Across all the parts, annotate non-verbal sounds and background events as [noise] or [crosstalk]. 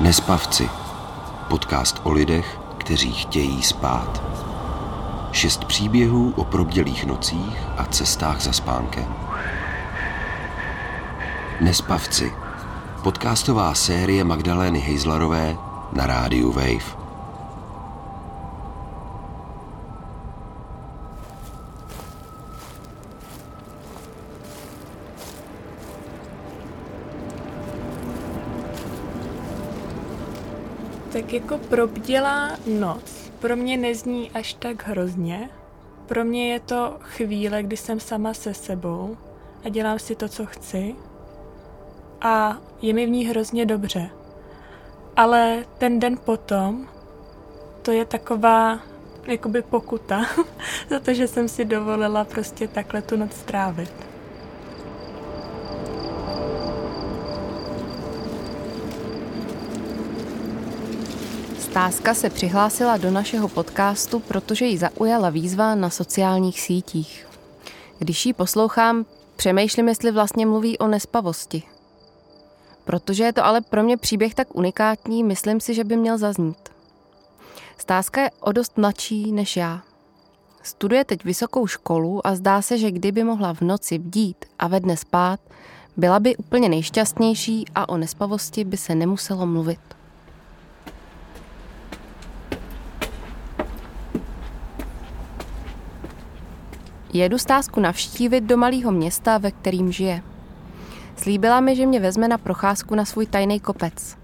Nespavci. Podcast o lidech, kteří chtějí spát. Šest příběhů o probdělých nocích a cestách za spánkem. Nespavci. Podcastová série Magdalény Hejzlarové na rádiu Wave. Tak jako probdělá noc pro mě nezní až tak hrozně. Pro mě je to chvíle, kdy jsem sama se sebou a dělám si to, co chci. A je mi v ní hrozně dobře. Ale ten den potom, to je taková jakoby pokuta [laughs] za to, že jsem si dovolila prostě takhle tu noc strávit. Stázka se přihlásila do našeho podcastu, protože ji zaujala výzva na sociálních sítích. Když ji poslouchám, přemýšlím, jestli vlastně mluví o nespavosti. Protože je to ale pro mě příběh tak unikátní, myslím si, že by měl zaznít. Stázka je o dost mladší než já. Studuje teď vysokou školu a zdá se, že kdyby mohla v noci bdít a ve dne spát, byla by úplně nejšťastnější a o nespavosti by se nemuselo mluvit. Jedu stázku navštívit do malého města, ve kterým žije. Slíbila mi, že mě vezme na procházku na svůj tajný kopec.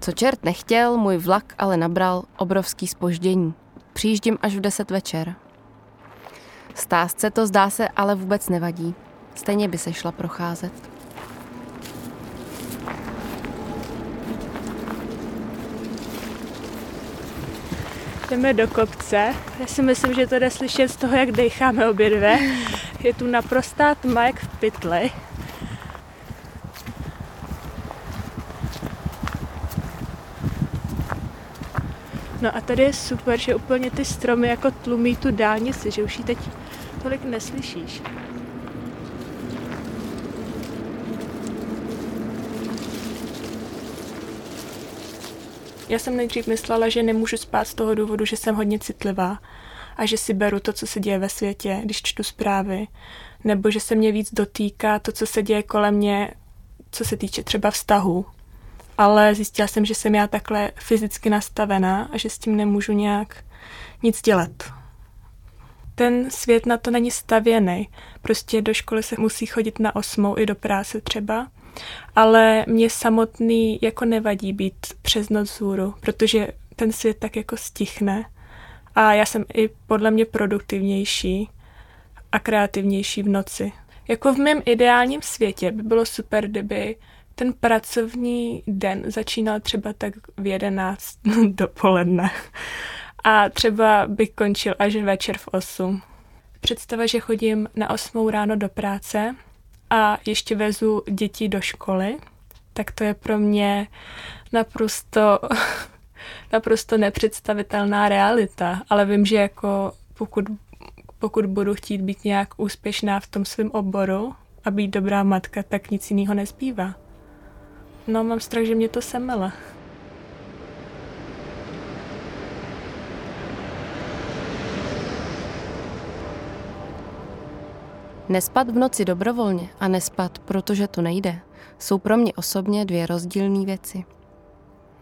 Co čert nechtěl, můj vlak ale nabral obrovský spoždění. Přijíždím až v 10 večer. Stázce to zdá se ale vůbec nevadí. Stejně by se šla procházet. Jdeme do kopce. Já si myslím, že to jde slyšet z toho, jak decháme obě dvě. Je tu naprostá tma, jak v pytli. No a tady je super, že úplně ty stromy jako tlumí tu dálnici, že už ji teď tolik neslyšíš. Já jsem nejdřív myslela, že nemůžu spát z toho důvodu, že jsem hodně citlivá a že si beru to, co se děje ve světě, když čtu zprávy, nebo že se mě víc dotýká to, co se děje kolem mě, co se týče třeba vztahu. Ale zjistila jsem, že jsem já takhle fyzicky nastavená a že s tím nemůžu nějak nic dělat. Ten svět na to není stavěný. Prostě do školy se musí chodit na osmou i do práce třeba ale mě samotný jako nevadí být přes noc vzhůru, protože ten svět tak jako stichne a já jsem i podle mě produktivnější a kreativnější v noci. Jako v mém ideálním světě by bylo super, kdyby ten pracovní den začínal třeba tak v 11 [laughs] dopoledne a třeba by končil až večer v 8. Představa, že chodím na 8 ráno do práce a ještě vezu děti do školy, tak to je pro mě naprosto, [laughs] naprosto nepředstavitelná realita. Ale vím, že jako pokud, pokud budu chtít být nějak úspěšná v tom svém oboru a být dobrá matka, tak nic jiného nezbývá. No, mám strach, že mě to semele. Nespat v noci dobrovolně a nespat, protože to nejde, jsou pro mě osobně dvě rozdílné věci.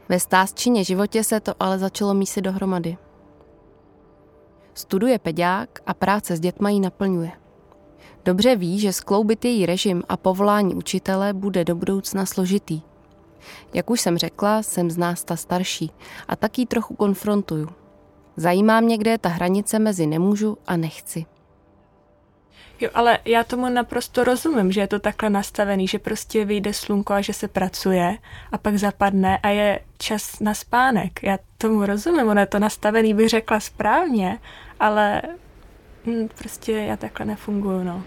Ve stázčině životě se to ale začalo mísit dohromady. Studuje peďák a práce s dětma ji naplňuje. Dobře ví, že skloubit její režim a povolání učitele bude do budoucna složitý. Jak už jsem řekla, jsem z nás ta starší a taky trochu konfrontuju. Zajímá mě, kde je ta hranice mezi nemůžu a nechci. Jo, ale já tomu naprosto rozumím, že je to takhle nastavený, že prostě vyjde slunko a že se pracuje a pak zapadne a je čas na spánek. Já tomu rozumím, ono je to nastavený, bych řekla správně, ale hm, prostě já takhle nefunguju, no.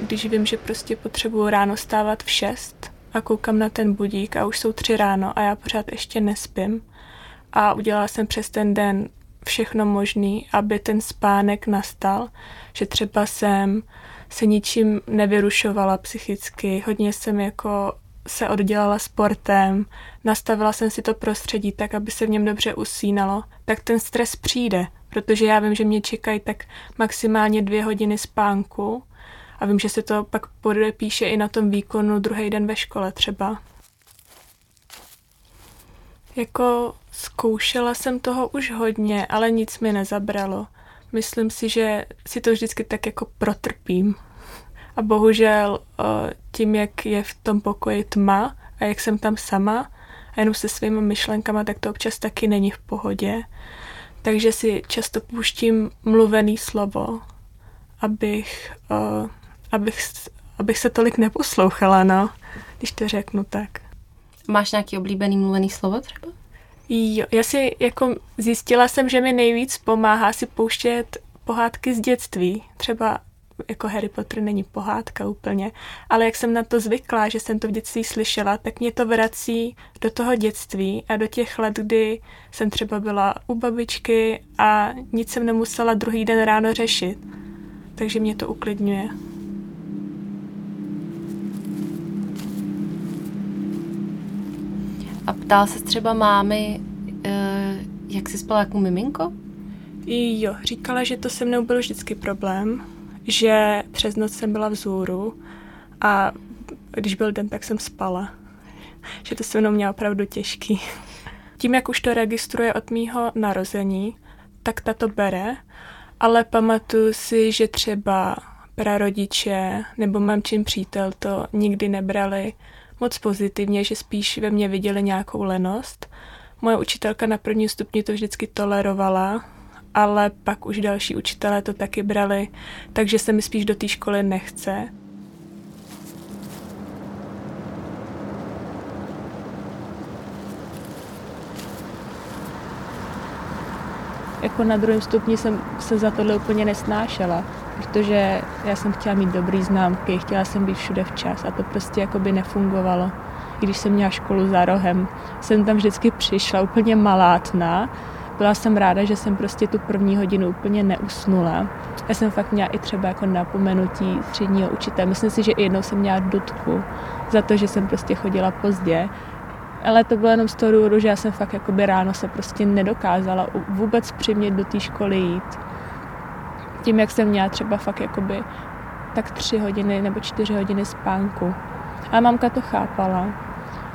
Když vím, že prostě potřebuju ráno stávat v šest a koukám na ten budík a už jsou tři ráno a já pořád ještě nespím, a udělala jsem přes ten den všechno možné, aby ten spánek nastal, že třeba jsem se ničím nevyrušovala psychicky, hodně jsem jako se oddělala sportem, nastavila jsem si to prostředí tak, aby se v něm dobře usínalo, tak ten stres přijde, protože já vím, že mě čekají tak maximálně dvě hodiny spánku a vím, že se to pak podepíše i na tom výkonu druhý den ve škole třeba. Jako zkoušela jsem toho už hodně, ale nic mi nezabralo. Myslím si, že si to vždycky tak jako protrpím. A bohužel tím, jak je v tom pokoji tma a jak jsem tam sama a jenom se svými myšlenkama, tak to občas taky není v pohodě. Takže si často pouštím mluvený slovo, abych, abych, abych se tolik neposlouchala, no, když to řeknu tak. Máš nějaký oblíbený mluvený slovo třeba? Jo, já si jako zjistila jsem, že mi nejvíc pomáhá si pouštět pohádky z dětství. Třeba jako Harry Potter není pohádka úplně, ale jak jsem na to zvykla, že jsem to v dětství slyšela, tak mě to vrací do toho dětství a do těch let, kdy jsem třeba byla u babičky a nic jsem nemusela druhý den ráno řešit. Takže mě to uklidňuje. A ptal se třeba mámy, eh, jak jsi spala jako miminko? Jo, říkala, že to se mnou byl vždycky problém, že přes noc jsem byla vzhůru a když byl den, tak jsem spala. Že to se mnou měla opravdu těžký. Tím, jak už to registruje od mýho narození, tak ta to bere, ale pamatuju si, že třeba prarodiče nebo mamčin přítel to nikdy nebrali moc pozitivně, že spíš ve mně viděli nějakou lenost. Moje učitelka na první stupni to vždycky tolerovala, ale pak už další učitelé to taky brali, takže se mi spíš do té školy nechce. Jako na druhém stupni jsem se za tohle úplně nesnášela protože já jsem chtěla mít dobrý známky, chtěla jsem být všude včas a to prostě jako by nefungovalo. I když jsem měla školu za rohem, jsem tam vždycky přišla úplně malátná. Byla jsem ráda, že jsem prostě tu první hodinu úplně neusnula. Já jsem fakt měla i třeba jako napomenutí třídního učitele. Myslím si, že jednou jsem měla dutku za to, že jsem prostě chodila pozdě. Ale to bylo jenom z toho důvodu, že já jsem fakt jakoby ráno se prostě nedokázala vůbec přimět do té školy jít tím, jak jsem měla třeba fakt jakoby tak tři hodiny nebo čtyři hodiny spánku. A mamka to chápala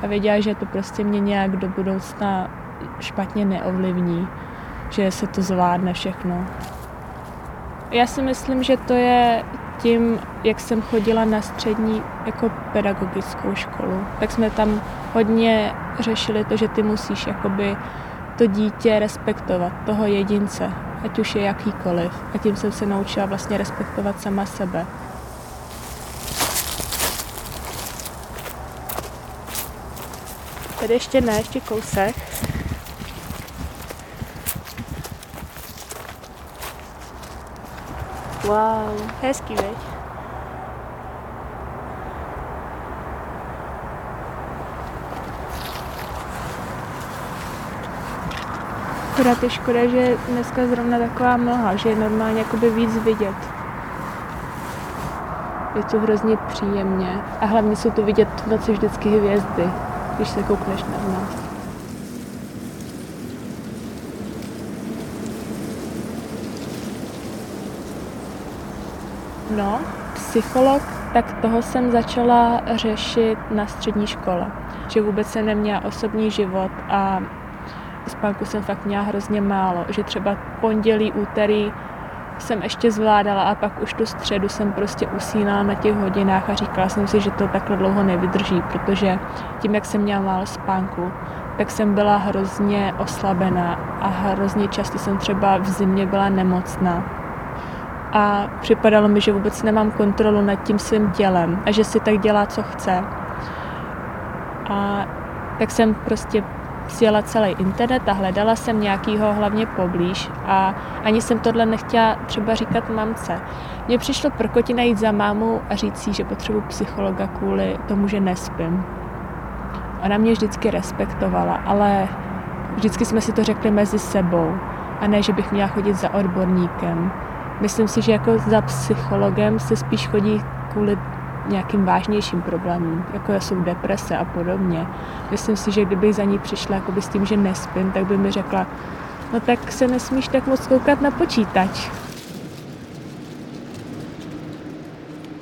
a věděla, že to prostě mě nějak do budoucna špatně neovlivní, že se to zvládne všechno. Já si myslím, že to je tím, jak jsem chodila na střední jako pedagogickou školu, tak jsme tam hodně řešili to, že ty musíš jakoby to dítě respektovat, toho jedince, ať už je jakýkoliv. A tím jsem se naučila vlastně respektovat sama sebe. Tady ještě ne, ještě kousek. Wow, hezký, veď? Akorát je škoda, že dneska zrovna taková mlha, že je normálně jakoby víc vidět. Je to hrozně příjemně. A hlavně jsou tu vidět v noci vždycky hvězdy, když se koukneš na nás. No, psycholog, tak toho jsem začala řešit na střední škole. Že vůbec jsem neměla osobní život a spánku jsem fakt měla hrozně málo, že třeba pondělí, úterý jsem ještě zvládala a pak už tu středu jsem prostě usínala na těch hodinách a říkala jsem si, že to takhle dlouho nevydrží, protože tím, jak jsem měla málo spánku, tak jsem byla hrozně oslabená a hrozně často jsem třeba v zimě byla nemocná. A připadalo mi, že vůbec nemám kontrolu nad tím svým tělem a že si tak dělá, co chce. A tak jsem prostě sjela celý internet a hledala jsem nějakýho hlavně poblíž a ani jsem tohle nechtěla třeba říkat mamce. Mně přišlo prkotina jít za mámu a říct si, že potřebuji psychologa kvůli tomu, že nespím. Ona mě vždycky respektovala, ale vždycky jsme si to řekli mezi sebou a ne, že bych měla chodit za odborníkem. Myslím si, že jako za psychologem se spíš chodí kvůli nějakým vážnějším problémům, jako jsou deprese a podobně. Myslím si, že kdybych za ní přišla s tím, že nespím, tak by mi řekla, no tak se nesmíš tak moc koukat na počítač.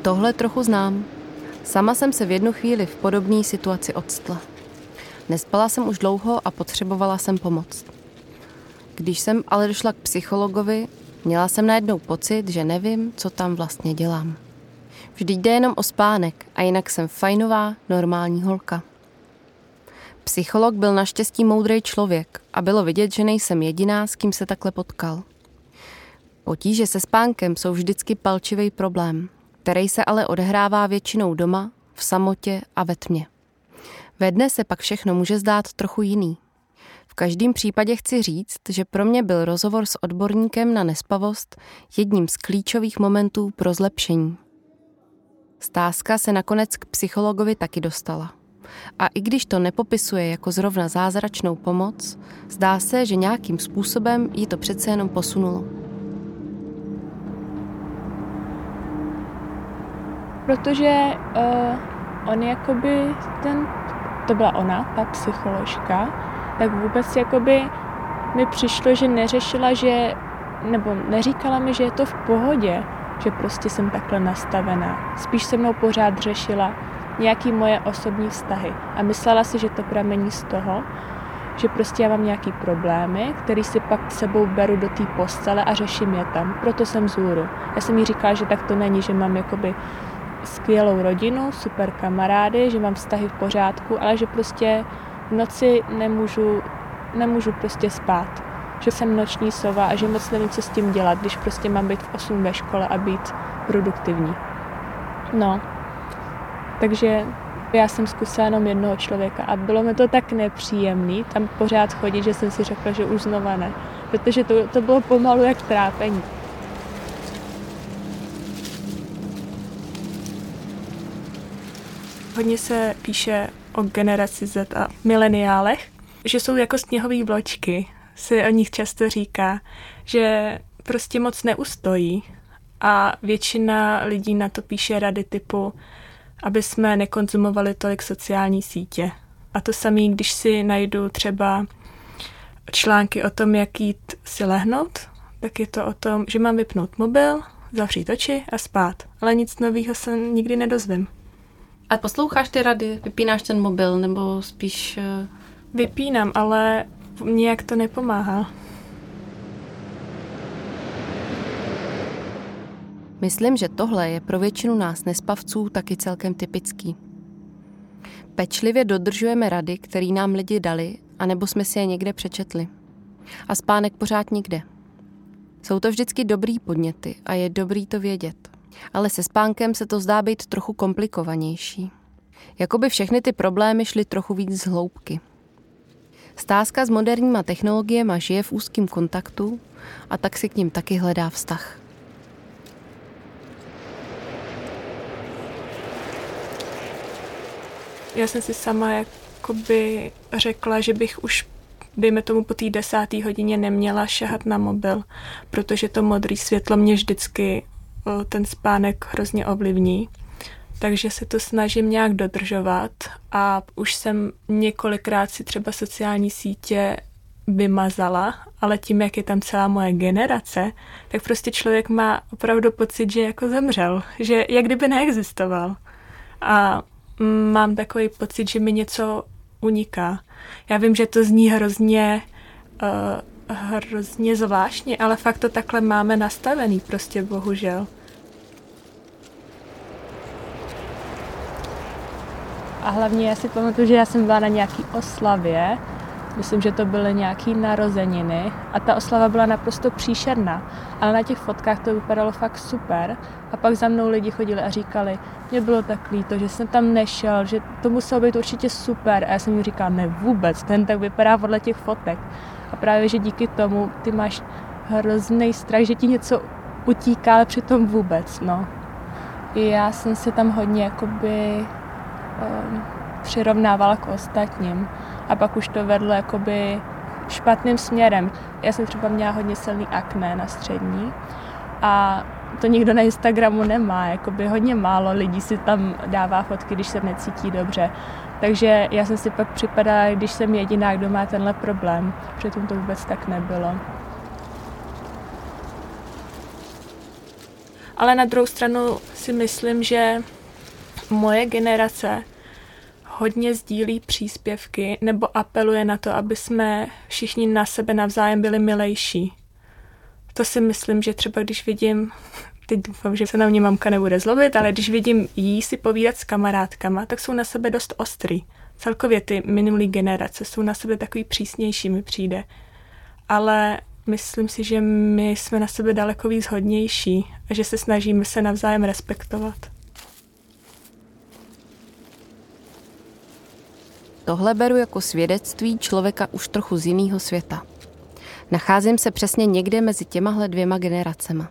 Tohle trochu znám. Sama jsem se v jednu chvíli v podobné situaci odstla. Nespala jsem už dlouho a potřebovala jsem pomoc. Když jsem ale došla k psychologovi, měla jsem najednou pocit, že nevím, co tam vlastně dělám. Vždyť jde jenom o spánek a jinak jsem fajnová, normální holka. Psycholog byl naštěstí moudrý člověk a bylo vidět, že nejsem jediná, s kým se takhle potkal. Potíže se spánkem jsou vždycky palčivý problém, který se ale odehrává většinou doma, v samotě a ve tmě. Ve dne se pak všechno může zdát trochu jiný. V každém případě chci říct, že pro mě byl rozhovor s odborníkem na nespavost jedním z klíčových momentů pro zlepšení. Stázka se nakonec k psychologovi taky dostala. A i když to nepopisuje jako zrovna zázračnou pomoc, zdá se, že nějakým způsobem ji to přece jenom posunulo. Protože uh, on jakoby ten, to byla ona, ta psycholožka, tak vůbec jakoby mi přišlo, že neřešila, že, nebo neříkala mi, že je to v pohodě, že prostě jsem takhle nastavená. Spíš se mnou pořád řešila nějaký moje osobní vztahy a myslela si, že to pramení z toho, že prostě já mám nějaký problémy, který si pak sebou beru do té postele a řeším je tam. Proto jsem zůru. Já jsem jí říkala, že tak to není, že mám jakoby skvělou rodinu, super kamarády, že mám vztahy v pořádku, ale že prostě v noci nemůžu, nemůžu prostě spát že jsem noční sova a že moc nevím, co s tím dělat, když prostě mám být v 8 ve škole a být produktivní. No, takže já jsem zkusila jenom jednoho člověka a bylo mi to tak nepříjemný tam pořád chodit, že jsem si řekla, že už znova ne. Protože to, to bylo pomalu jak trápení. Hodně se píše o generaci Z a mileniálech, že jsou jako sněhové vločky se o nich často říká, že prostě moc neustojí a většina lidí na to píše rady typu, aby jsme nekonzumovali tolik sociální sítě. A to samé, když si najdu třeba články o tom, jak jít si lehnout, tak je to o tom, že mám vypnout mobil, zavřít oči a spát. Ale nic nového se nikdy nedozvím. A posloucháš ty rady? Vypínáš ten mobil nebo spíš... Eh, Vypínám, ale Nijak to nepomáhá. Myslím, že tohle je pro většinu nás nespavců taky celkem typický. Pečlivě dodržujeme rady, které nám lidi dali, anebo jsme si je někde přečetli. A spánek pořád nikde. Jsou to vždycky dobrý podněty a je dobrý to vědět. Ale se spánkem se to zdá být trochu komplikovanější. Jakoby všechny ty problémy šly trochu víc z hloubky. Stázka s moderníma technologiemi žije v úzkém kontaktu a tak si k ním taky hledá vztah. Já jsem si sama jakoby řekla, že bych už dejme tomu po té desáté hodině neměla šahat na mobil, protože to modré světlo mě vždycky ten spánek hrozně ovlivní takže se to snažím nějak dodržovat a už jsem několikrát si třeba sociální sítě vymazala, ale tím, jak je tam celá moje generace, tak prostě člověk má opravdu pocit, že jako zemřel, že jak kdyby neexistoval. A mám takový pocit, že mi něco uniká. Já vím, že to zní hrozně uh, hrozně zvláštně, ale fakt to takhle máme nastavený prostě bohužel. A hlavně já si pamatuju, že já jsem byla na nějaký oslavě, myslím, že to byly nějaký narozeniny. A ta oslava byla naprosto příšerná, ale na těch fotkách to vypadalo fakt super. A pak za mnou lidi chodili a říkali, mě bylo tak líto, že jsem tam nešel, že to muselo být určitě super. A já jsem jim říkala, ne vůbec, ten tak vypadá podle těch fotek a právě, že díky tomu ty máš hrozný strach, že ti něco utíká, ale přitom vůbec, no. I já jsem si tam hodně jakoby um, přirovnávala k ostatním. A pak už to vedlo jakoby špatným směrem. Já jsem třeba měla hodně silný akné na střední a to nikdo na Instagramu nemá, jakoby hodně málo lidí si tam dává fotky, když se necítí dobře. Takže já jsem si pak připadala, když jsem jediná, kdo má tenhle problém. Přitom to vůbec tak nebylo. Ale na druhou stranu si myslím, že moje generace hodně sdílí příspěvky nebo apeluje na to, aby jsme všichni na sebe navzájem byli milejší. To si myslím, že třeba když vidím, teď doufám, že se na mě mamka nebude zlobit, ale když vidím jí si povídat s kamarádkama, tak jsou na sebe dost ostrý. Celkově ty minulý generace jsou na sebe takový přísnější, mi přijde. Ale myslím si, že my jsme na sebe daleko víc hodnější a že se snažíme se navzájem respektovat. Tohle beru jako svědectví člověka už trochu z jiného světa. Nacházím se přesně někde mezi těmahle dvěma generacema.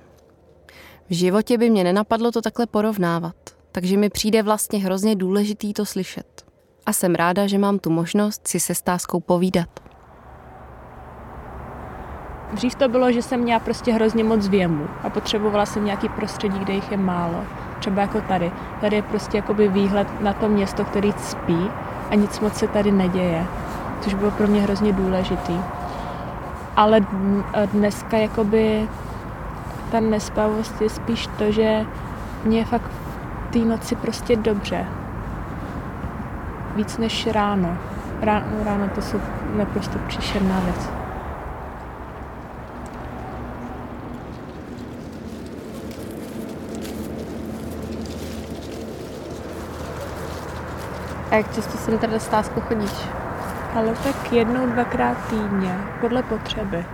V životě by mě nenapadlo to takhle porovnávat, takže mi přijde vlastně hrozně důležitý to slyšet. A jsem ráda, že mám tu možnost si se stáskou povídat. Dřív to bylo, že jsem měla prostě hrozně moc věmu a potřebovala jsem nějaký prostředí, kde jich je málo. Třeba jako tady. Tady je prostě jakoby výhled na to město, který spí a nic moc se tady neděje, což bylo pro mě hrozně důležitý. Ale dneska jakoby ta nespavost je spíš to, že mě je fakt v té noci prostě dobře. Víc než ráno. Ráno, ráno to jsou naprosto příšerná věc. A jak často sem tady stázku chodíš? Ale tak jednou, dvakrát týdně, podle potřeby.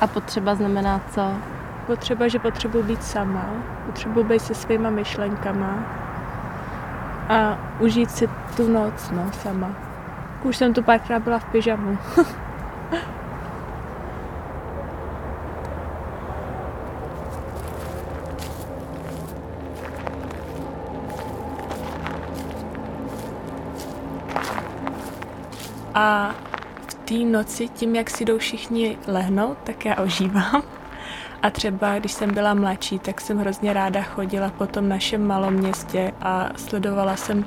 A potřeba znamená co? Potřeba, že potřebuji být sama, potřebuji být se svýma myšlenkama a užít si tu noc, no, sama. Už jsem tu párkrát byla v pyžamu. [laughs] té noci, tím, jak si jdou všichni lehnout, tak já ožívám. A třeba, když jsem byla mladší, tak jsem hrozně ráda chodila po tom našem malom městě a sledovala jsem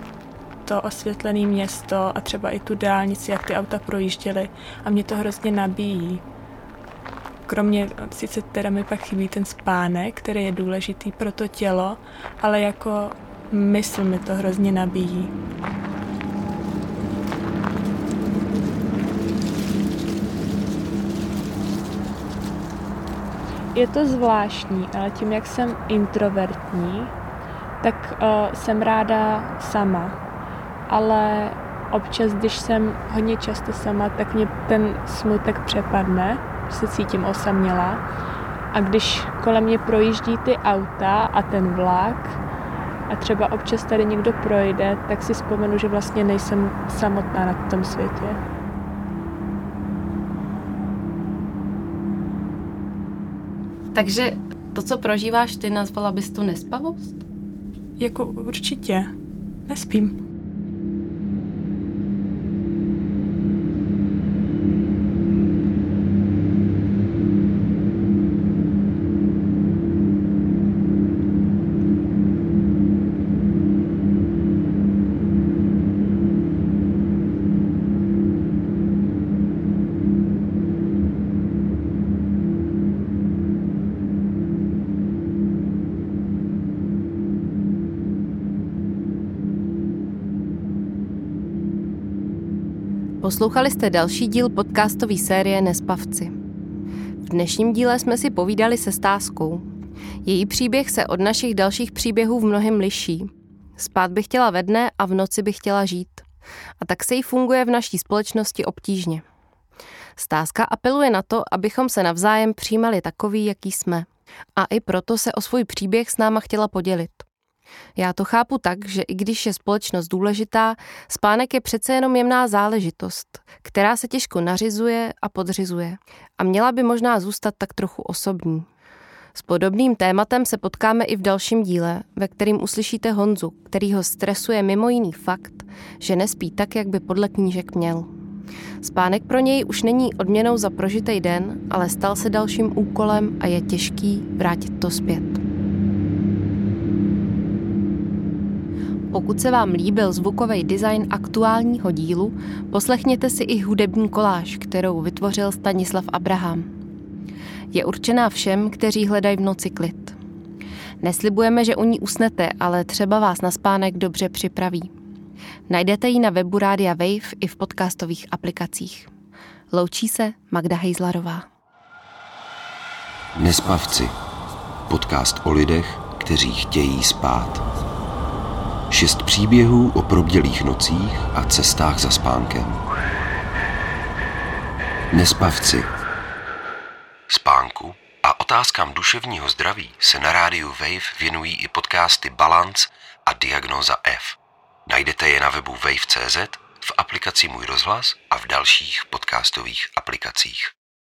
to osvětlené město a třeba i tu dálnici, jak ty auta projížděly a mě to hrozně nabíjí. Kromě, sice teda mi pak chybí ten spánek, který je důležitý pro to tělo, ale jako mysl mi to hrozně nabíjí. Je to zvláštní, ale tím, jak jsem introvertní, tak uh, jsem ráda sama. Ale občas, když jsem hodně často sama, tak mě ten smutek přepadne, se cítím osamělá. A když kolem mě projíždí ty auta a ten vlak a třeba občas tady někdo projde, tak si vzpomenu, že vlastně nejsem samotná na tom světě. Takže to, co prožíváš ty, nazvala bys tu nespavost? Jako určitě. Nespím. Poslouchali jste další díl podcastové série Nespavci. V dnešním díle jsme si povídali se Stáskou. Její příběh se od našich dalších příběhů v mnohem liší. Spát bych chtěla ve dne a v noci bych chtěla žít. A tak se jí funguje v naší společnosti obtížně. Stázka apeluje na to, abychom se navzájem přijímali takový, jaký jsme. A i proto se o svůj příběh s náma chtěla podělit. Já to chápu tak, že i když je společnost důležitá, spánek je přece jenom jemná záležitost, která se těžko nařizuje a podřizuje. A měla by možná zůstat tak trochu osobní. S podobným tématem se potkáme i v dalším díle, ve kterým uslyšíte Honzu, který ho stresuje mimo jiný fakt, že nespí tak, jak by podle knížek měl. Spánek pro něj už není odměnou za prožitý den, ale stal se dalším úkolem a je těžký vrátit to zpět. Pokud se vám líbil zvukový design aktuálního dílu, poslechněte si i hudební koláž, kterou vytvořil Stanislav Abraham. Je určená všem, kteří hledají v noci klid. Neslibujeme, že u ní usnete, ale třeba vás na spánek dobře připraví. Najdete ji na webu Rádia Wave i v podcastových aplikacích. Loučí se Magda Hejzlarová. Nespavci. Podcast o lidech, kteří chtějí spát. Šest příběhů o probdělých nocích a cestách za spánkem. Nespavci. Spánku a otázkám duševního zdraví se na rádiu Wave věnují i podcasty Balance a Diagnoza F. Najdete je na webu wave.cz, v aplikaci Můj rozhlas a v dalších podcastových aplikacích.